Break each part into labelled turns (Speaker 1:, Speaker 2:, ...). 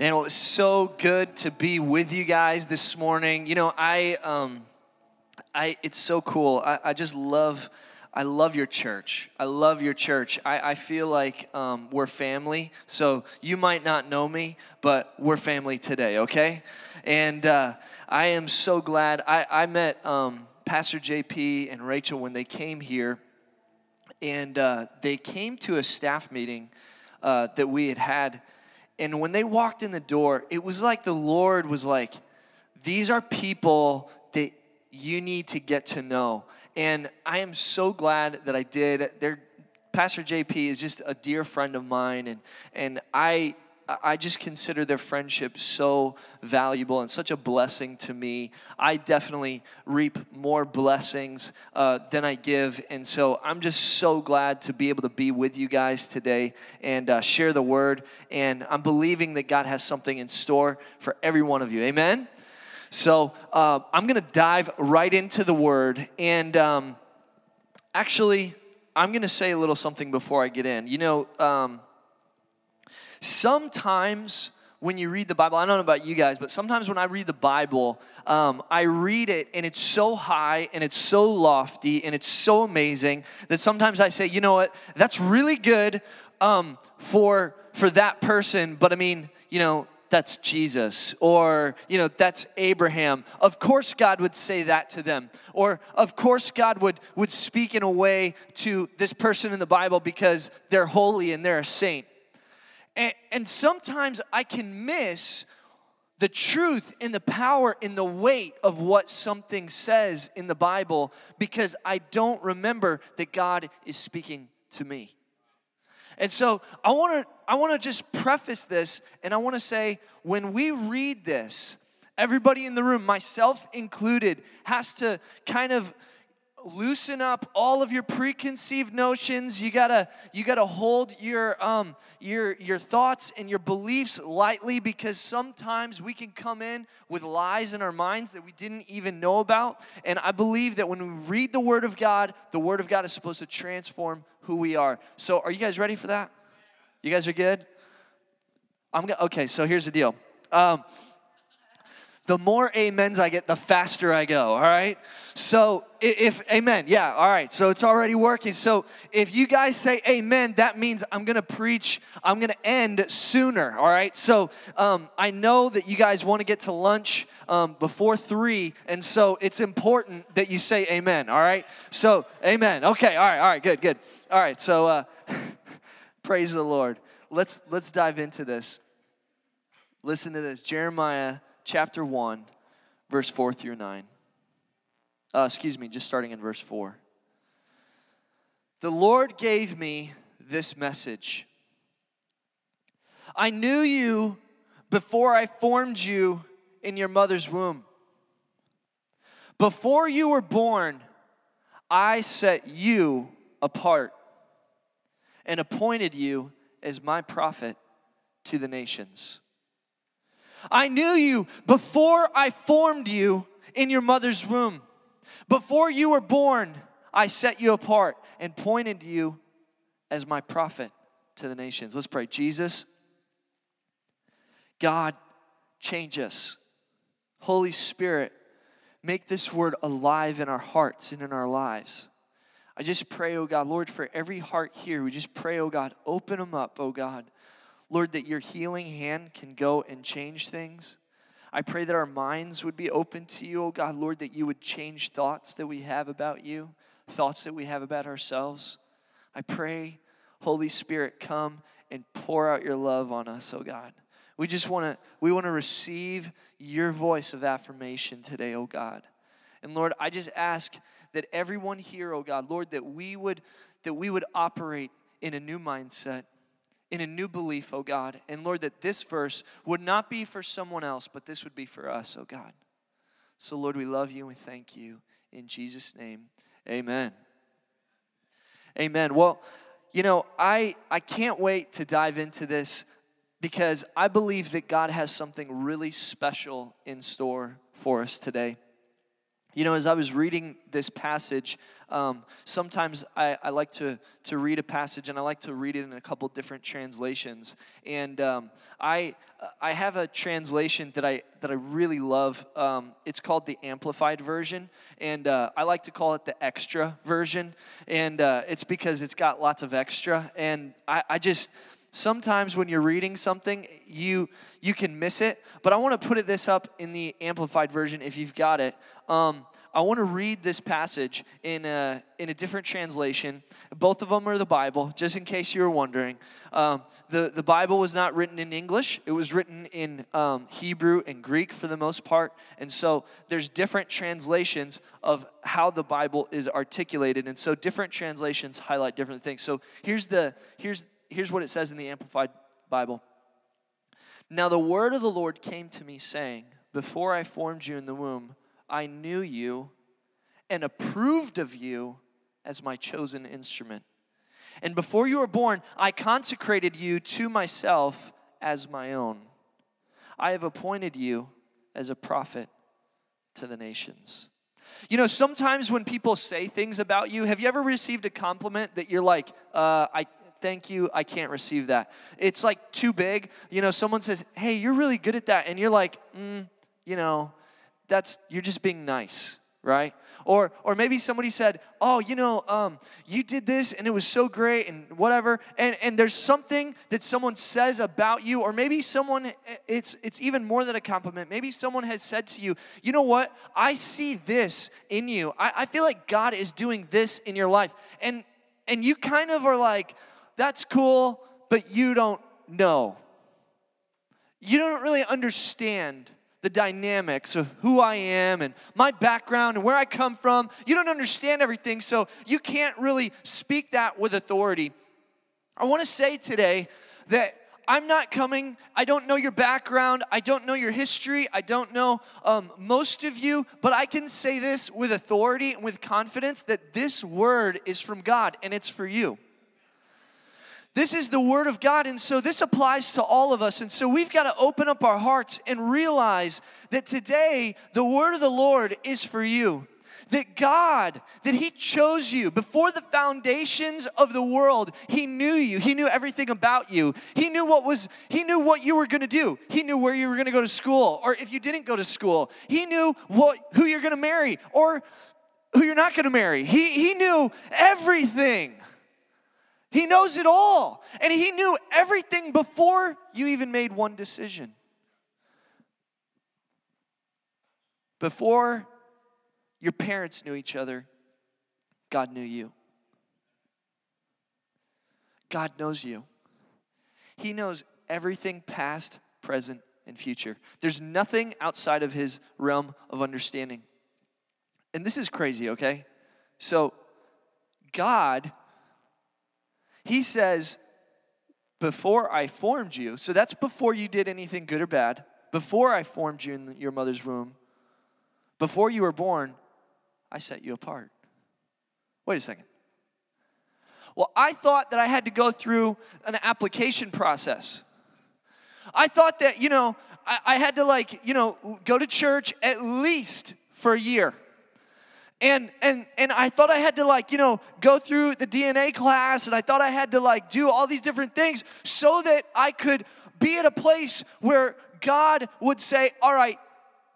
Speaker 1: Man, well, it's so good to be with you guys this morning. You know, I, um, I, it's so cool. I, I just love, I love your church. I love your church. I, I feel like um, we're family. So you might not know me, but we're family today, okay? And uh, I am so glad. I, I met um, Pastor JP and Rachel when they came here, and uh, they came to a staff meeting uh, that we had had and when they walked in the door, it was like the Lord was like, These are people that you need to get to know. And I am so glad that I did. They're, Pastor JP is just a dear friend of mine, and, and I I just consider their friendship so valuable and such a blessing to me. I definitely reap more blessings uh, than I give. And so I'm just so glad to be able to be with you guys today and uh, share the word. And I'm believing that God has something in store for every one of you. Amen? So uh, I'm going to dive right into the word. And um, actually, I'm going to say a little something before I get in. You know, um, Sometimes when you read the Bible, I don't know about you guys, but sometimes when I read the Bible, um, I read it and it's so high and it's so lofty and it's so amazing that sometimes I say, you know what, that's really good um, for for that person, but I mean, you know, that's Jesus, or, you know, that's Abraham. Of course, God would say that to them. Or, of course, God would, would speak in a way to this person in the Bible because they're holy and they're a saint. And, and sometimes I can miss the truth and the power and the weight of what something says in the Bible because I don't remember that God is speaking to me. And so I want to I want to just preface this and I want to say when we read this everybody in the room myself included has to kind of loosen up all of your preconceived notions. You gotta you gotta hold your um your your thoughts and your beliefs lightly because sometimes we can come in with lies in our minds that we didn't even know about. And i believe that when we read the word of god the word of god is supposed to transform who we are. So are you guys ready for that? You guys are good? I'm go- okay so here's the deal. Um, the more amens I get, the faster I go, all right? So if, amen, yeah, all right, so it's already working. So if you guys say amen, that means I'm gonna preach, I'm gonna end sooner, all right? So um, I know that you guys wanna get to lunch um, before three, and so it's important that you say amen, all right? So, amen, okay, all right, all right, good, good. All right, so uh, praise the Lord. Let's, let's dive into this. Listen to this Jeremiah chapter 1, verse 4 through 9. Uh, excuse me, just starting in verse 4. The Lord gave me this message I knew you before I formed you in your mother's womb. Before you were born, I set you apart and appointed you as my prophet to the nations. I knew you before I formed you in your mother's womb. Before you were born, I set you apart and pointed you as my prophet to the nations. Let's pray. Jesus, God, change us. Holy Spirit, make this word alive in our hearts and in our lives. I just pray, oh God, Lord, for every heart here, we just pray, oh God, open them up, oh God Lord, that your healing hand can go and change things. I pray that our minds would be open to you, oh God, Lord, that you would change thoughts that we have about you, thoughts that we have about ourselves. I pray, Holy Spirit, come and pour out your love on us, oh God. We just want to we want to receive your voice of affirmation today, oh God. And Lord, I just ask that everyone here, oh God, Lord, that we would that we would operate in a new mindset in a new belief, oh God. And Lord, that this verse would not be for someone else, but this would be for us, oh God. So, Lord, we love you and we thank you. In Jesus' name, amen. Amen. Well, you know, I, I can't wait to dive into this because I believe that God has something really special in store for us today. You know, as I was reading this passage, um, sometimes I, I, like to, to read a passage and I like to read it in a couple different translations. And um, I, I have a translation that I, that I really love. Um, it's called the Amplified Version. And uh, I like to call it the extra version. And uh, it's because it's got lots of extra. And I, I just sometimes when you're reading something you you can miss it but i want to put it this up in the amplified version if you've got it um, I want to read this passage in a, in a different translation. Both of them are the Bible, just in case you were wondering. Um, the, the Bible was not written in English, it was written in um, Hebrew and Greek for the most part. And so there's different translations of how the Bible is articulated. And so different translations highlight different things. So here's, the, here's, here's what it says in the Amplified Bible. Now the word of the Lord came to me, saying, Before I formed you in the womb, I knew you and approved of you as my chosen instrument. And before you were born, I consecrated you to myself as my own. I have appointed you as a prophet to the nations. You know, sometimes when people say things about you, have you ever received a compliment that you're like, uh, I thank you, I can't receive that? It's like too big. You know, someone says, hey, you're really good at that. And you're like, mm, you know, that's you're just being nice, right? Or or maybe somebody said, "Oh, you know, um, you did this and it was so great and whatever." And and there's something that someone says about you, or maybe someone it's it's even more than a compliment. Maybe someone has said to you, "You know what? I see this in you. I, I feel like God is doing this in your life." And and you kind of are like, "That's cool," but you don't know. You don't really understand the dynamics of who I am and my background and where I come from. You don't understand everything, so you can't really speak that with authority. I want to say today that I'm not coming, I don't know your background, I don't know your history, I don't know um, most of you, but I can say this with authority and with confidence that this word is from God and it's for you. This is the Word of God, and so this applies to all of us. And so we've got to open up our hearts and realize that today the Word of the Lord is for you. That God, that He chose you before the foundations of the world, He knew you. He knew everything about you. He knew what was, He knew what you were gonna do. He knew where you were gonna go to school, or if you didn't go to school. He knew what who you're gonna marry, or who you're not gonna marry. He, he knew everything. He knows it all. And He knew everything before you even made one decision. Before your parents knew each other, God knew you. God knows you. He knows everything past, present, and future. There's nothing outside of His realm of understanding. And this is crazy, okay? So, God he says, Before I formed you, so that's before you did anything good or bad, before I formed you in your mother's womb, before you were born, I set you apart. Wait a second. Well, I thought that I had to go through an application process. I thought that, you know, I, I, had to, like, you know, go to church at least for a year. And and and I thought I had to like, you know, go through the DNA class and I thought I had to like do all these different things so that I could be at a place where God would say, "All right,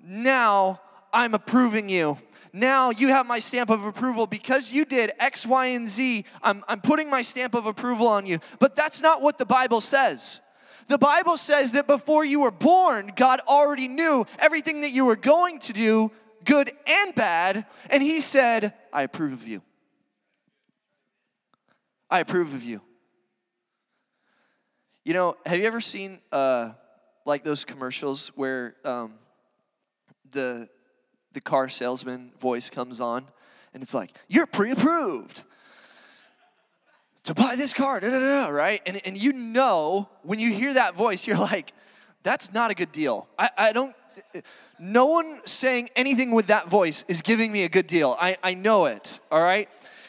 Speaker 1: now I'm approving you." Now you have my stamp of approval because you did X, Y, and Z. I'm, I'm putting my stamp of approval on you. But that's not what the Bible says. The Bible says that before you were born, God already knew everything that you were going to do good and bad, and he said, I approve of you. I approve of you. You know, have you ever seen uh, like those commercials where um, the the car salesman voice comes on, and it's like, "You're pre-approved to buy this car," da, da, da, right? And and you know when you hear that voice, you're like, "That's not a good deal." I, I don't no one saying anything with that voice is giving me a good deal. I, I know it, all right?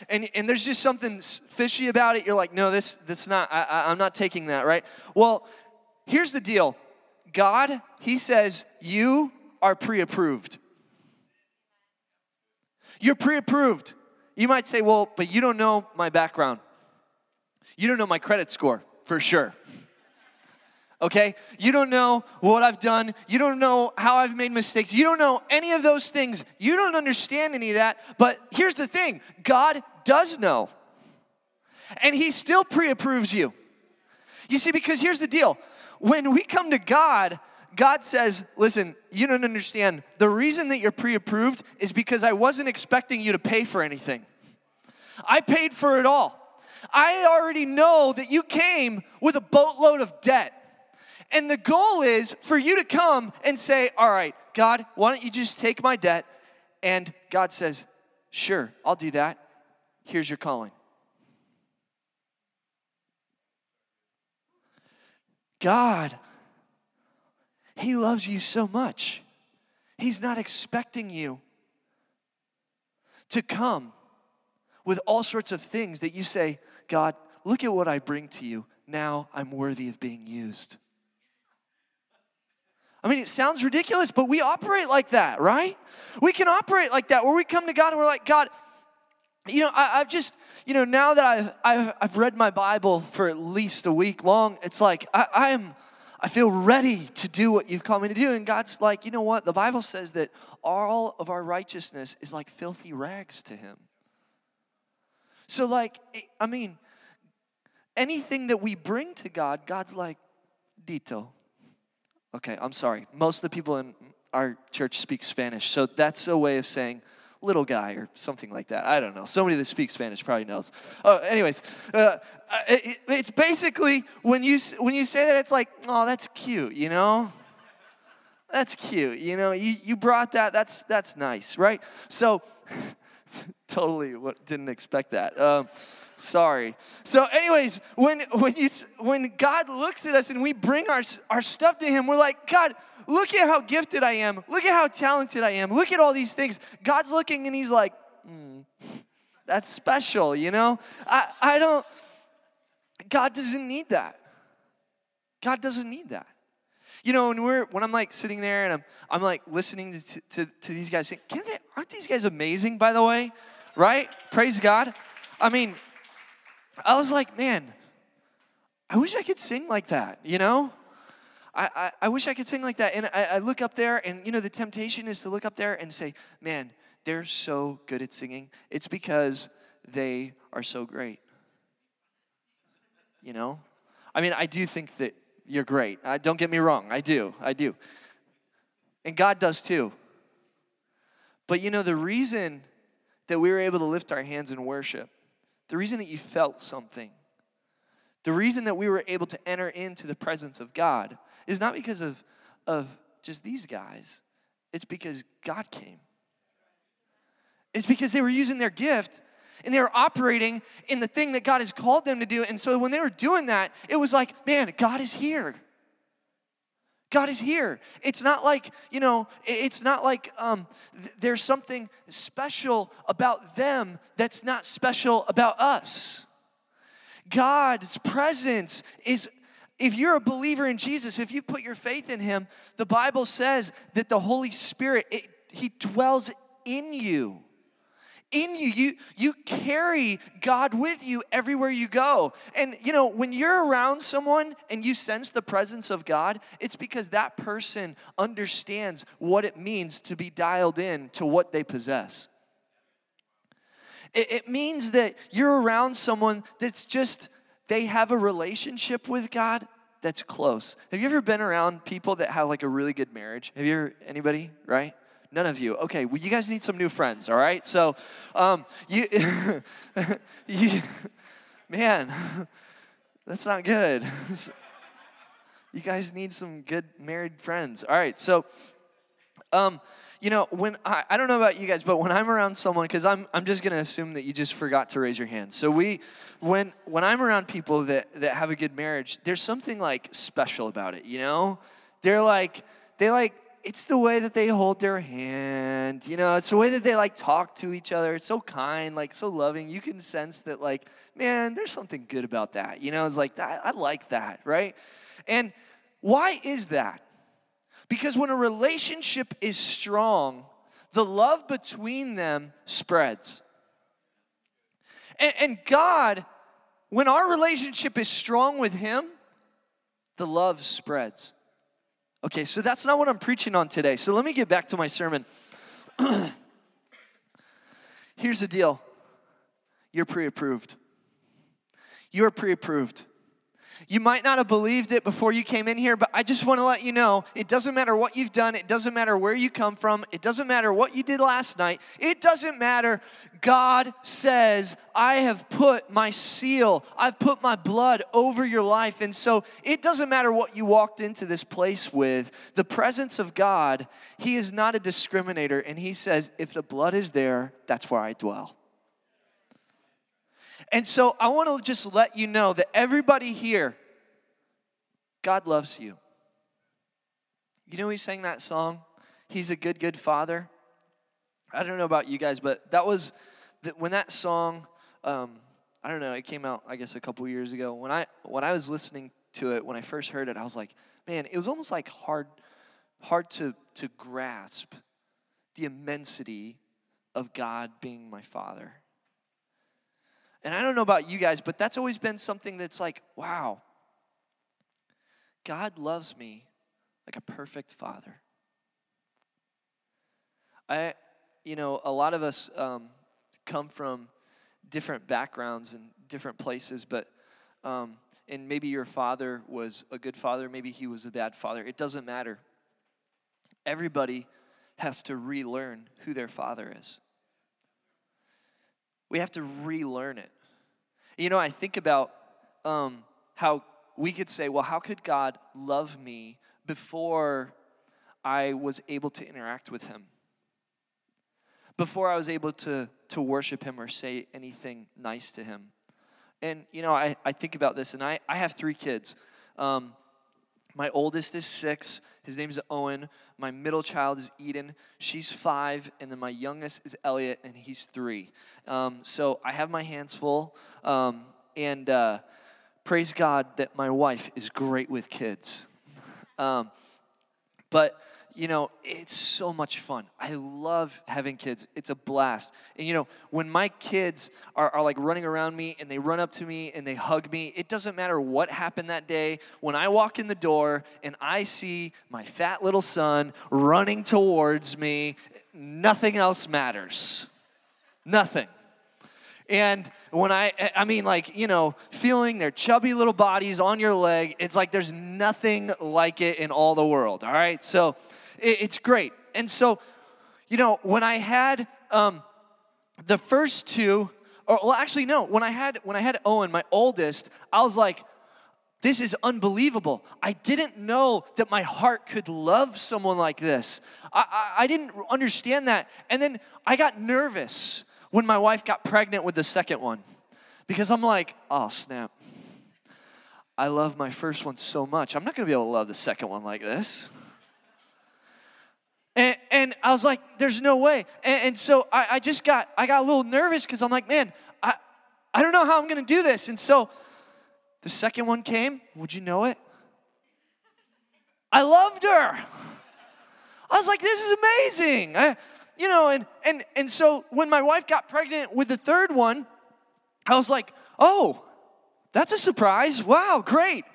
Speaker 1: And, and there's just something fishy about it. You're like, no, this, that's not, I, I'm not taking that, right? Well, here's the deal God, He says, you are pre approved. You're pre approved. You might say, well, but you don't know my background. You don't know my credit score, for sure. Okay? You don't know what I've done. You don't know how I've made mistakes. You don't know any of those things. You don't understand any of that. But here's the thing God does know. And He still pre approves you. You see, because here's the deal when we come to God, God says, listen, you don't understand. The reason that you're pre approved is because I wasn't expecting you to pay for anything. I paid for it all. I already know that you came with a boatload of debt. And the goal is for you to come and say, All right, God, why don't you just take my debt? And God says, Sure, I'll do that. Here's your calling. God he loves you so much. He's not expecting you to come with all sorts of things that you say, God, look at what I bring to you. Now I'm worthy of being used. I mean, it sounds ridiculous, but we operate like that, right? We can operate like that where we come to God and we're like, God, you know, I, have just, you know, now that I've, I've, I've, read my Bible for at least a week long, it's like I, I am I feel ready to do what you've called me to do. And God's like, you know what? The Bible says that all of our righteousness is like filthy rags to Him. So, like, I mean, anything that we bring to God, God's like, dito. Okay, I'm sorry. Most of the people in our church speak Spanish. So that's a way of saying, little guy or something like that. I don't know. Somebody that speaks Spanish probably knows. Oh, anyways, uh, it, it's basically when you when you say that, it's like, oh, that's cute, you know. That's cute, you know. You you brought that. That's that's nice, right? So, totally didn't expect that. Um, sorry. So, anyways, when when you when God looks at us and we bring our our stuff to Him, we're like, God Look at how gifted I am. Look at how talented I am. Look at all these things. God's looking and He's like, mm, that's special, you know? I, I don't, God doesn't need that. God doesn't need that. You know, when we're when I'm like sitting there and I'm I'm like listening to, to, to these guys, saying, Can they, aren't these guys amazing? By the way, right? Praise God. I mean, I was like, man, I wish I could sing like that. You know, I, I, I wish I could sing like that. And I, I look up there, and you know, the temptation is to look up there and say, man, they're so good at singing. It's because they are so great. You know? I mean, I do think that you're great. Uh, don't get me wrong. I do. I do. And God does too. But you know, the reason that we were able to lift our hands in worship, the reason that you felt something, the reason that we were able to enter into the presence of God is not because of, of just these guys, it's because God came. It's because they were using their gift and they were operating in the thing that God has called them to do. And so when they were doing that, it was like, man, God is here. God is here. It's not like, you know, it's not like um, th- there's something special about them that's not special about us. God's presence is if you're a believer in Jesus, if you put your faith in him, the Bible says that the Holy Spirit, it, he dwells in you. In you. you, you carry God with you everywhere you go. And you know, when you're around someone and you sense the presence of God, it's because that person understands what it means to be dialed in to what they possess. It, it means that you're around someone that's just they have a relationship with God that's close. Have you ever been around people that have like a really good marriage? Have you ever, anybody, right? None of you. Okay, well, you guys need some new friends, all right? So, um, you, you man, that's not good. you guys need some good married friends. All right, so, um, you know, when I, I don't know about you guys, but when I'm around someone, because I'm, I'm just going to assume that you just forgot to raise your hand. So we, when, when I'm around people that, that have a good marriage, there's something like special about it, you know? They're like, they like, it's the way that they hold their hand, you know, it's the way that they like talk to each other. It's so kind, like so loving. You can sense that, like, man, there's something good about that, you know? It's like, I, I like that, right? And why is that? Because when a relationship is strong, the love between them spreads. And, and God, when our relationship is strong with Him, the love spreads. Okay, so that's not what I'm preaching on today. So let me get back to my sermon. Here's the deal you're pre approved. You're pre approved. You might not have believed it before you came in here, but I just want to let you know it doesn't matter what you've done, it doesn't matter where you come from, it doesn't matter what you did last night, it doesn't matter. God says, I have put my seal, I've put my blood over your life. And so it doesn't matter what you walked into this place with, the presence of God, He is not a discriminator. And He says, if the blood is there, that's where I dwell. And so I want to just let you know that everybody here, God loves you. You know, he sang that song, He's a Good, Good Father. I don't know about you guys, but that was when that song, um, I don't know, it came out, I guess, a couple years ago. When I when I was listening to it, when I first heard it, I was like, man, it was almost like hard, hard to to grasp the immensity of God being my Father. And I don't know about you guys, but that's always been something that's like, wow, God loves me like a perfect father. I, you know, a lot of us um, come from different backgrounds and different places, but, um, and maybe your father was a good father, maybe he was a bad father. It doesn't matter. Everybody has to relearn who their father is. We have to relearn it. You know, I think about um, how we could say, well, how could God love me before I was able to interact with Him? Before I was able to, to worship Him or say anything nice to Him? And, you know, I, I think about this, and I, I have three kids. Um, my oldest is six. His name is Owen. My middle child is Eden. She's five. And then my youngest is Elliot, and he's three. Um, so I have my hands full. Um, and uh, praise God that my wife is great with kids. Um, but you know, it's so much fun. I love having kids. It's a blast. And you know, when my kids are, are like running around me and they run up to me and they hug me, it doesn't matter what happened that day. When I walk in the door and I see my fat little son running towards me, nothing else matters. Nothing. And when I, I mean, like, you know, feeling their chubby little bodies on your leg, it's like there's nothing like it in all the world, all right? So, it's great. And so, you know, when I had um, the first two, or well, actually, no, when I had when I had Owen, my oldest, I was like, this is unbelievable. I didn't know that my heart could love someone like this. I, I, I didn't understand that. And then I got nervous when my wife got pregnant with the second one because I'm like, oh, snap. I love my first one so much. I'm not going to be able to love the second one like this. And, and I was like, there's no way. And, and so I, I just got, I got a little nervous because I'm like, man, I, I don't know how I'm going to do this. And so the second one came. Would you know it? I loved her. I was like, this is amazing. I, you know, and, and, and so when my wife got pregnant with the third one, I was like, oh, that's a surprise. Wow, great.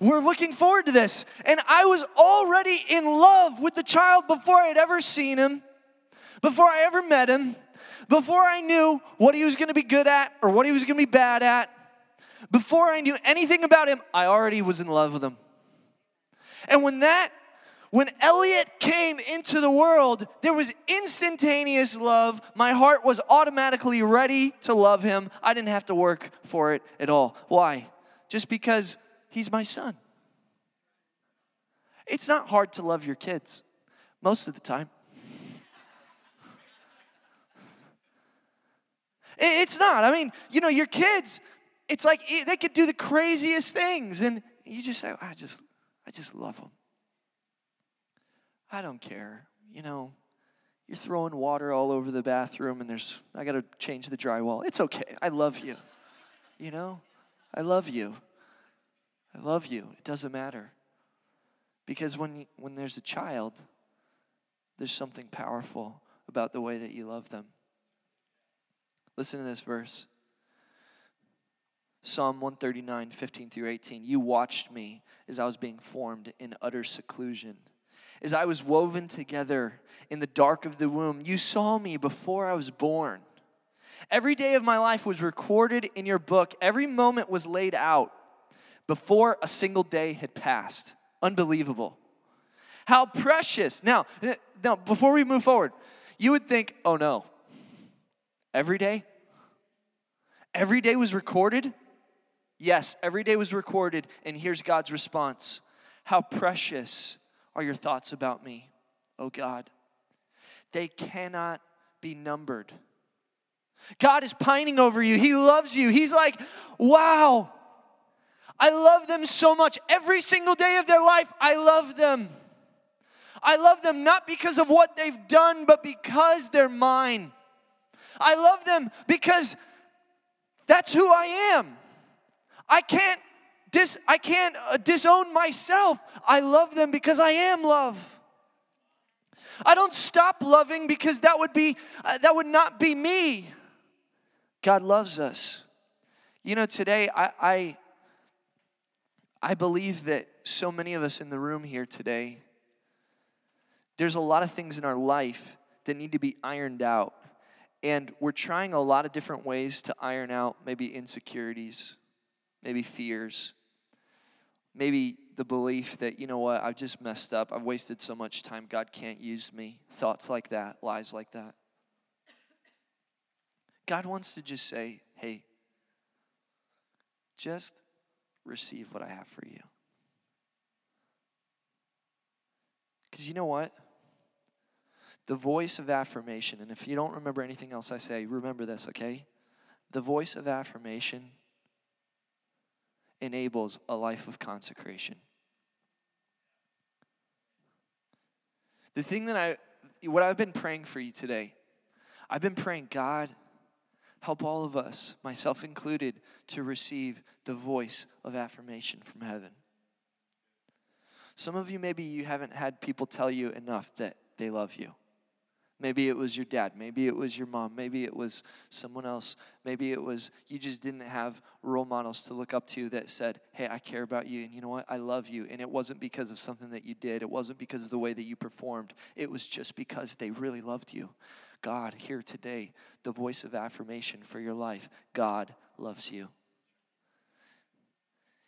Speaker 1: We're looking forward to this. And I was already in love with the child before I had ever seen him, before I ever met him, before I knew what he was going to be good at or what he was going to be bad at. Before I knew anything about him, I already was in love with him. And when that when Elliot came into the world, there was instantaneous love. My heart was automatically ready to love him. I didn't have to work for it at all. Why? Just because He's my son. It's not hard to love your kids most of the time. It's not. I mean, you know, your kids, it's like eh, they could do the craziest things and you just say, I just I just love them. I don't care. You know, you're throwing water all over the bathroom and there's I got to change the drywall. It's okay. I love you. You know? I love you. I love you. It doesn't matter. Because when, when there's a child, there's something powerful about the way that you love them. Listen to this verse. Psalm 139, 15 through 18. You watched me as I was being formed in utter seclusion. As I was woven together in the dark of the womb, you saw me before I was born. Every day of my life was recorded in your book, every moment was laid out before a single day had passed. Unbelievable. How precious. Now, now before we move forward, you would think, oh no, every day? Every day was recorded? Yes, every day was recorded, and here's God's response How precious are your thoughts about me, O God? They cannot be numbered. God is pining over you. He loves you. He's like, wow, I love them so much. Every single day of their life, I love them. I love them not because of what they've done, but because they're mine. I love them because that's who I am. I can't dis I can't uh, disown myself. I love them because I am love. I don't stop loving because that would be uh, that would not be me. God loves us. You know, today I, I I believe that so many of us in the room here today, there's a lot of things in our life that need to be ironed out. And we're trying a lot of different ways to iron out maybe insecurities, maybe fears, maybe the belief that, you know what, I've just messed up. I've wasted so much time. God can't use me. Thoughts like that, lies like that. God wants to just say, hey, just receive what I have for you. Because you know what? The voice of affirmation, and if you don't remember anything else I say, remember this, okay? The voice of affirmation enables a life of consecration. The thing that I, what I've been praying for you today, I've been praying, God, help all of us, myself included, to receive the voice of affirmation from heaven. Some of you, maybe you haven't had people tell you enough that they love you. Maybe it was your dad. Maybe it was your mom. Maybe it was someone else. Maybe it was you just didn't have role models to look up to that said, Hey, I care about you. And you know what? I love you. And it wasn't because of something that you did, it wasn't because of the way that you performed. It was just because they really loved you. God, here today, the voice of affirmation for your life God loves you.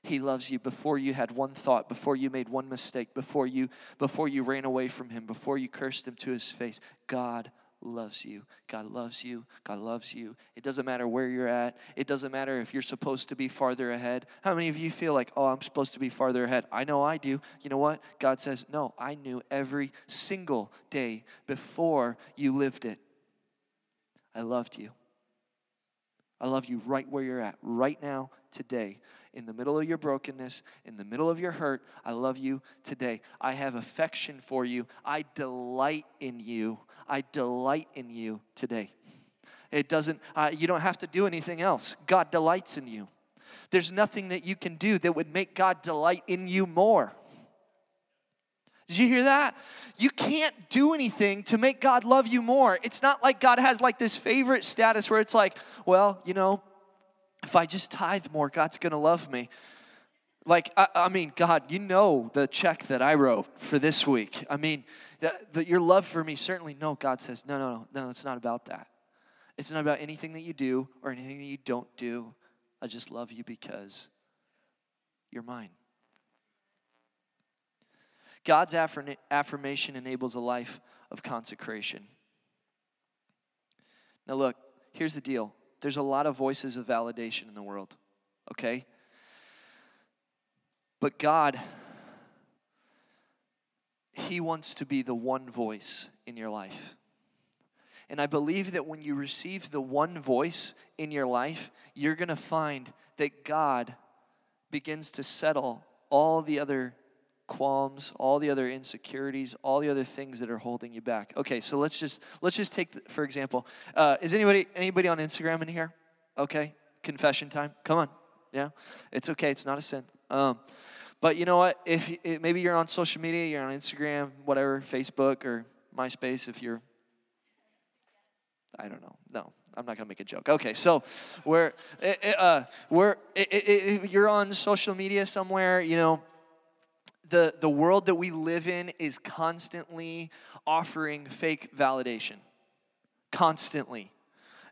Speaker 1: He loves you before you had one thought, before you made one mistake, before you before you ran away from him, before you cursed him to his face. God loves you. God loves you. God loves you. It doesn't matter where you're at. It doesn't matter if you're supposed to be farther ahead. How many of you feel like, "Oh, I'm supposed to be farther ahead?" I know I do. You know what? God says, "No, I knew every single day before you lived it." I loved you. I love you right where you're at, right now, today. In the middle of your brokenness, in the middle of your hurt, I love you today. I have affection for you. I delight in you. I delight in you today. It doesn't, uh, you don't have to do anything else. God delights in you. There's nothing that you can do that would make God delight in you more. Did you hear that? You can't do anything to make God love you more. It's not like God has like this favorite status where it's like, well, you know, if I just tithe more, God's gonna love me. Like, I, I mean, God, you know the check that I wrote for this week. I mean, that, your love for me certainly, no, God says, no, no, no, no, it's not about that. It's not about anything that you do or anything that you don't do. I just love you because you're mine. God's affirmation enables a life of consecration. Now, look, here's the deal there's a lot of voices of validation in the world, okay? But God, He wants to be the one voice in your life. And I believe that when you receive the one voice in your life, you're going to find that God begins to settle all the other qualms, all the other insecurities, all the other things that are holding you back. Okay, so let's just let's just take for example. Uh, is anybody anybody on Instagram in here? Okay, confession time. Come on, yeah, it's okay. It's not a sin. Um, but you know what? If maybe you're on social media, you're on Instagram, whatever, Facebook or MySpace, if you're I don't know. No, I'm not gonna make a joke. Okay, so we're it, it, uh, we're it, it, you're on social media somewhere, you know. The the world that we live in is constantly offering fake validation. Constantly,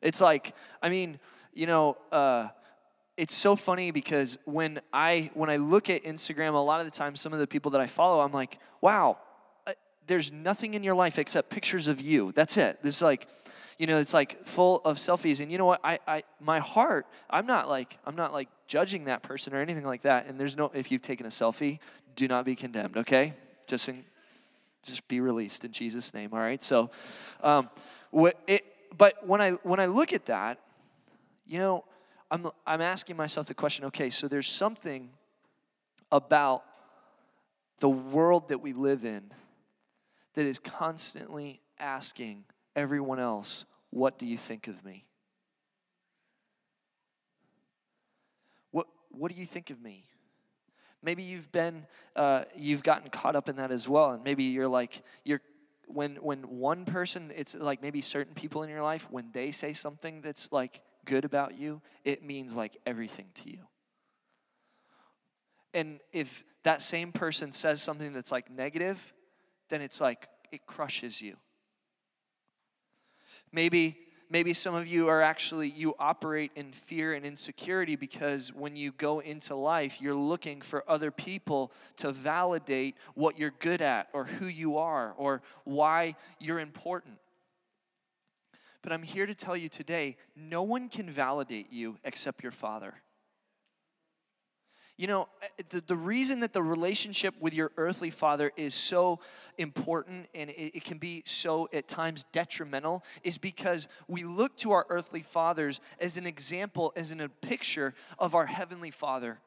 Speaker 1: it's like I mean, you know. Uh, it's so funny because when I when I look at Instagram, a lot of the time, some of the people that I follow, I'm like, wow, uh, there's nothing in your life except pictures of you. That's it. This is like, you know, it's like full of selfies. And you know what? I, I my heart, I'm not like I'm not like judging that person or anything like that. And there's no if you've taken a selfie, do not be condemned. Okay, just in, just be released in Jesus' name. All right. So, um, what it. But when I when I look at that, you know I'm, I'm asking myself the question okay, so there's something about the world that we live in that is constantly asking everyone else, What do you think of me? What, what do you think of me? Maybe you've been, uh, you've gotten caught up in that as well, and maybe you're like, you're when when one person, it's like maybe certain people in your life, when they say something that's like good about you, it means like everything to you. And if that same person says something that's like negative, then it's like it crushes you. Maybe maybe some of you are actually you operate in fear and insecurity because when you go into life you're looking for other people to validate what you're good at or who you are or why you're important but I'm here to tell you today no one can validate you except your Father. You know, eh, the, the reason that the relationship with your earthly father is so important and it, it, can be so at times detrimental is because we look to our earthly fathers as an example, as in a picture of our heavenly father.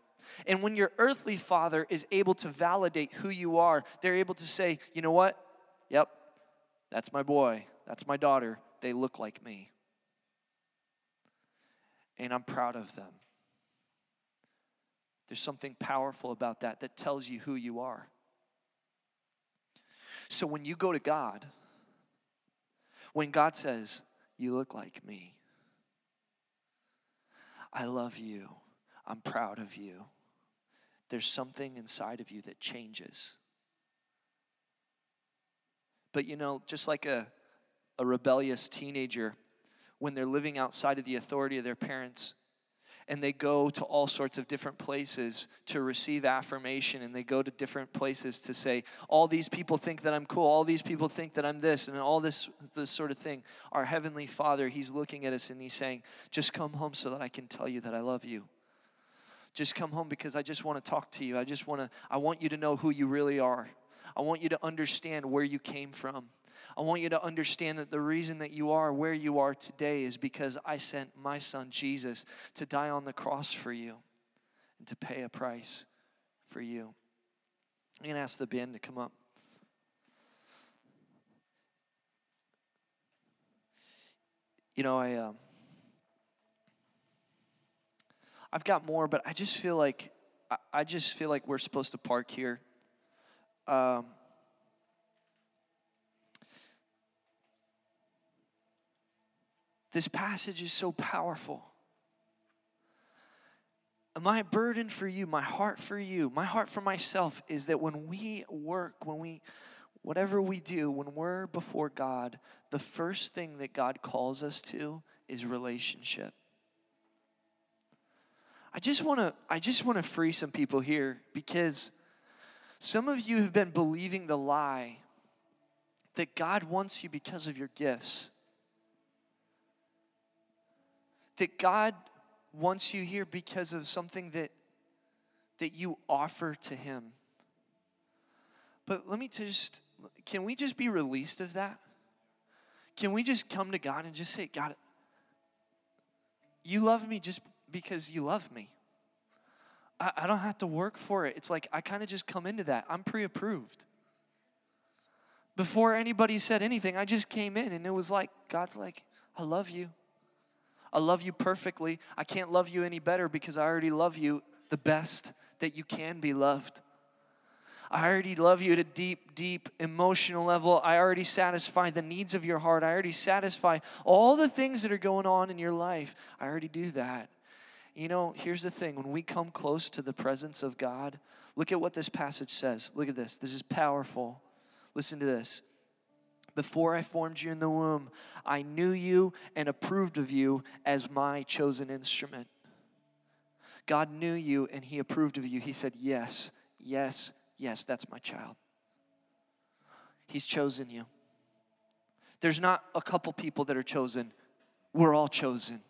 Speaker 1: And when your earthly father is able to validate who you are, they're able to say, you know what? Yep, that's my boy, that's my daughter they look like me. And I'm proud of them. There's something powerful about that that tells you who you are. So when you go to God, when God says, You look like me, I love you, I'm proud of you, there's something inside of you that changes. But you know, just like a a rebellious teenager when they're living outside of the authority of their parents and they go to all sorts of different places to receive affirmation and they go to different places to say all these people think that i'm cool. All these people think that i'm this and all this this sort of thing. Our heavenly father he's looking at us and he's saying just come home so that i can tell you that i love you. Just come home because i just want to talk to you. I just want to i want you to know who you really are. I want you to understand where you came from I want you to understand that the reason that you are where you are today is because I sent my son Jesus to die on the cross for you and to pay a price for you. I'm going to ask the band to come up. You know, I um, I've got more, but I just feel like I just feel like we're supposed to park here. Um, This passage is so powerful. My burden for you, my heart for you, my heart for myself is that when we work, when we, whatever we do, when we're before God, the first thing that God calls us to is relationship. I just want to I just want to free some people here because some of you have been believing the lie that God wants you because of your gifts that God wants you here because of something that that you offer to him. But let me just can we just be released of that? Can we just come to God and just say, God, you love me just because you love me. I, I don't have to work for it. It's like I kind of just come into that. I'm pre approved. Before anybody said anything, I just came in and it was like, God's like, I love you. I love you perfectly. I can't love you any better because I already love you the best that you can be loved. I already love you at a deep, deep emotional level. I already satisfy the needs of your heart. I already satisfy all the things that are going on in your life. I already do that. You know, here's the thing when we come close to the presence of God, look at what this passage says. Look at this. This is powerful. Listen to this. Before I formed you in the womb, I knew you and approved of you as my chosen instrument. God knew you and He approved of you. He said, Yes, yes, yes, that's my child. He's chosen you. There's not a couple people that are chosen, we're all chosen.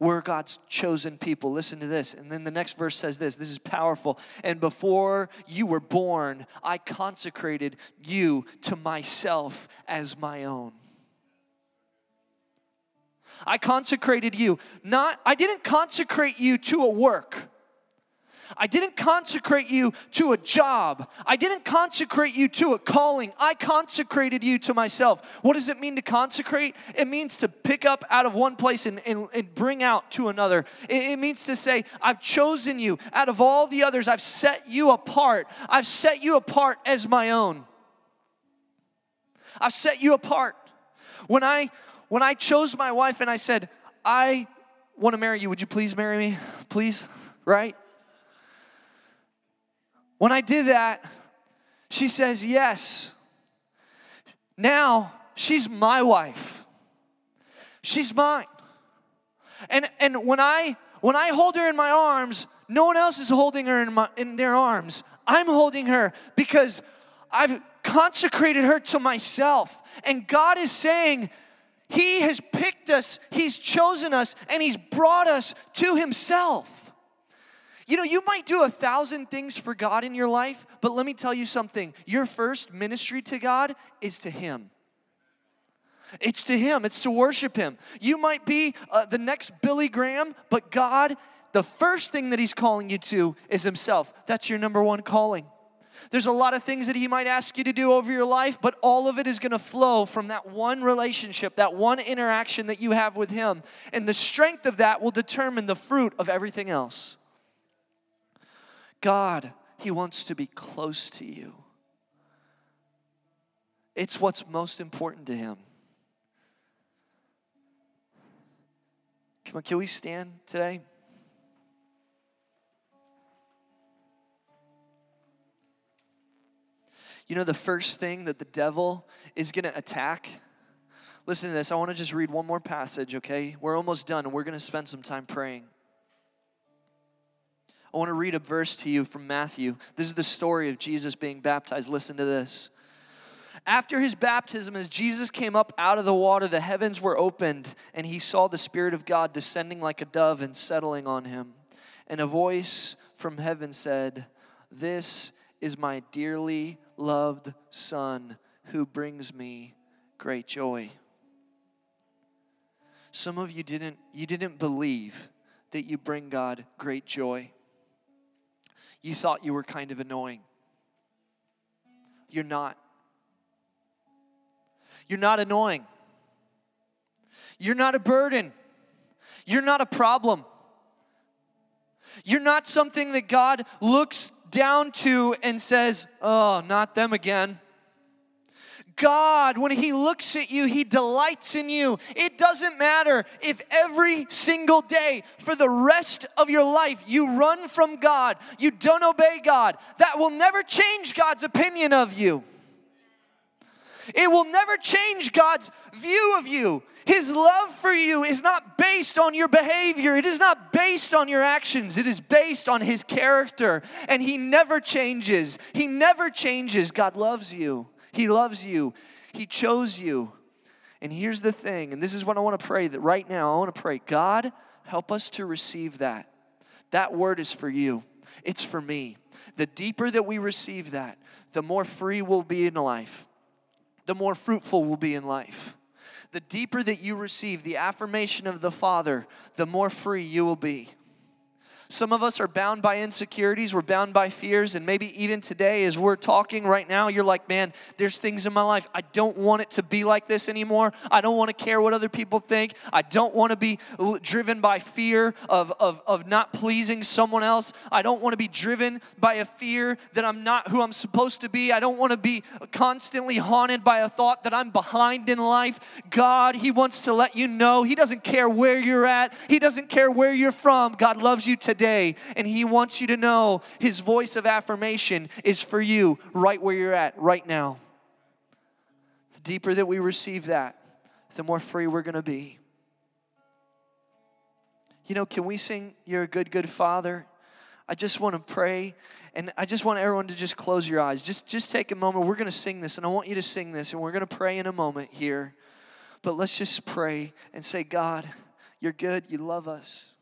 Speaker 1: We're God's chosen people. Listen to this. And then the next verse says this this is powerful. And before you were born, I consecrated you to myself as my own. I consecrated you. Not I didn't consecrate you to a work. I didn't consecrate you to a job. I didn't consecrate you to a calling. I consecrated you to myself. What does it mean to consecrate? It means to pick up out of one place and, and, and bring out to another. It, it means to say, I've chosen you out of all the others. I've set you apart. I've set you apart as my own. I've set you apart. When I when I chose my wife and I said, I want to marry you, would you please marry me? Please? Right? When I did that, she says, Yes. Now she's my wife. She's mine. And, and when, I, when I hold her in my arms, no one else is holding her in, my, in their arms. I'm holding her because I've consecrated her to myself. And God is saying, He has picked us, He's chosen us, and He's brought us to Himself. You know, you might do a thousand things for God in your life, but let me tell you something. Your first ministry to God is to Him. It's to Him, it's to worship Him. You might be uh, the next Billy Graham, but God, the first thing that He's calling you to is Himself. That's your number one calling. There's a lot of things that He might ask you to do over your life, but all of it is going to flow from that one relationship, that one interaction that you have with Him. And the strength of that will determine the fruit of everything else. God, He wants to be close to you. It's what's most important to Him. Come on, can we stand today? You know, the first thing that the devil is going to attack. Listen to this. I want to just read one more passage, okay? We're almost done and we're going to spend some time praying. I want to read a verse to you from Matthew. This is the story of Jesus being baptized. Listen to this. After his baptism, as Jesus came up out of the water, the heavens were opened, and he saw the Spirit of God descending like a dove and settling on him. And a voice from heaven said, This is my dearly loved Son who brings me great joy. Some of you didn't, you didn't believe that you bring God great joy you thought you were kind of annoying. You're not. You're not annoying. You're not a burden. You're not a problem. You're not something that God looks down to and says, Oh, not them again. God, when He looks at you, He delights in you. It doesn't matter if every single day for the rest of your life you run from God, you don't obey God. That will never change God's opinion of you. It will never change God's view of you. His love for you is not based on your behavior. It is not based on your actions. It is based on His character. And He never changes. He never changes. God loves you. He loves you, He chose you. And here's the thing, and this is what I want to pray that right now, I want to pray God, help us to receive that. That word is for you, it's for me. The deeper that we receive that, the more free we'll be in life, the more fruitful we'll be in life. The deeper that you receive the affirmation of the Father, the more free you will be. Some of us are bound by insecurities, we're bound by fears, and maybe even today, as we're talking right now, you're like, man, there's things in my life. I don't want it to be like this anymore. I don't want to care what other people think. I don't want to be driven by fear of, of, of not pleasing someone else. I don't want to be driven by a fear that I'm not who I'm supposed to be. I don't want to be constantly haunted by a thought that I'm behind in life. God, He wants to let you know He doesn't care where you're at, He doesn't care where you're from. God loves you today today, and He wants you to know His voice of affirmation is for you right where you're at, right now. The deeper that we receive that, the more free we're going to be. You know, can we sing You're a Good, Good Father? I just want to pray and I just want everyone to just close your eyes. Just just take a moment. We're going to sing this and I want you to sing this and we're going to pray in a moment here. But let's just pray and say, God, you're good. You love us.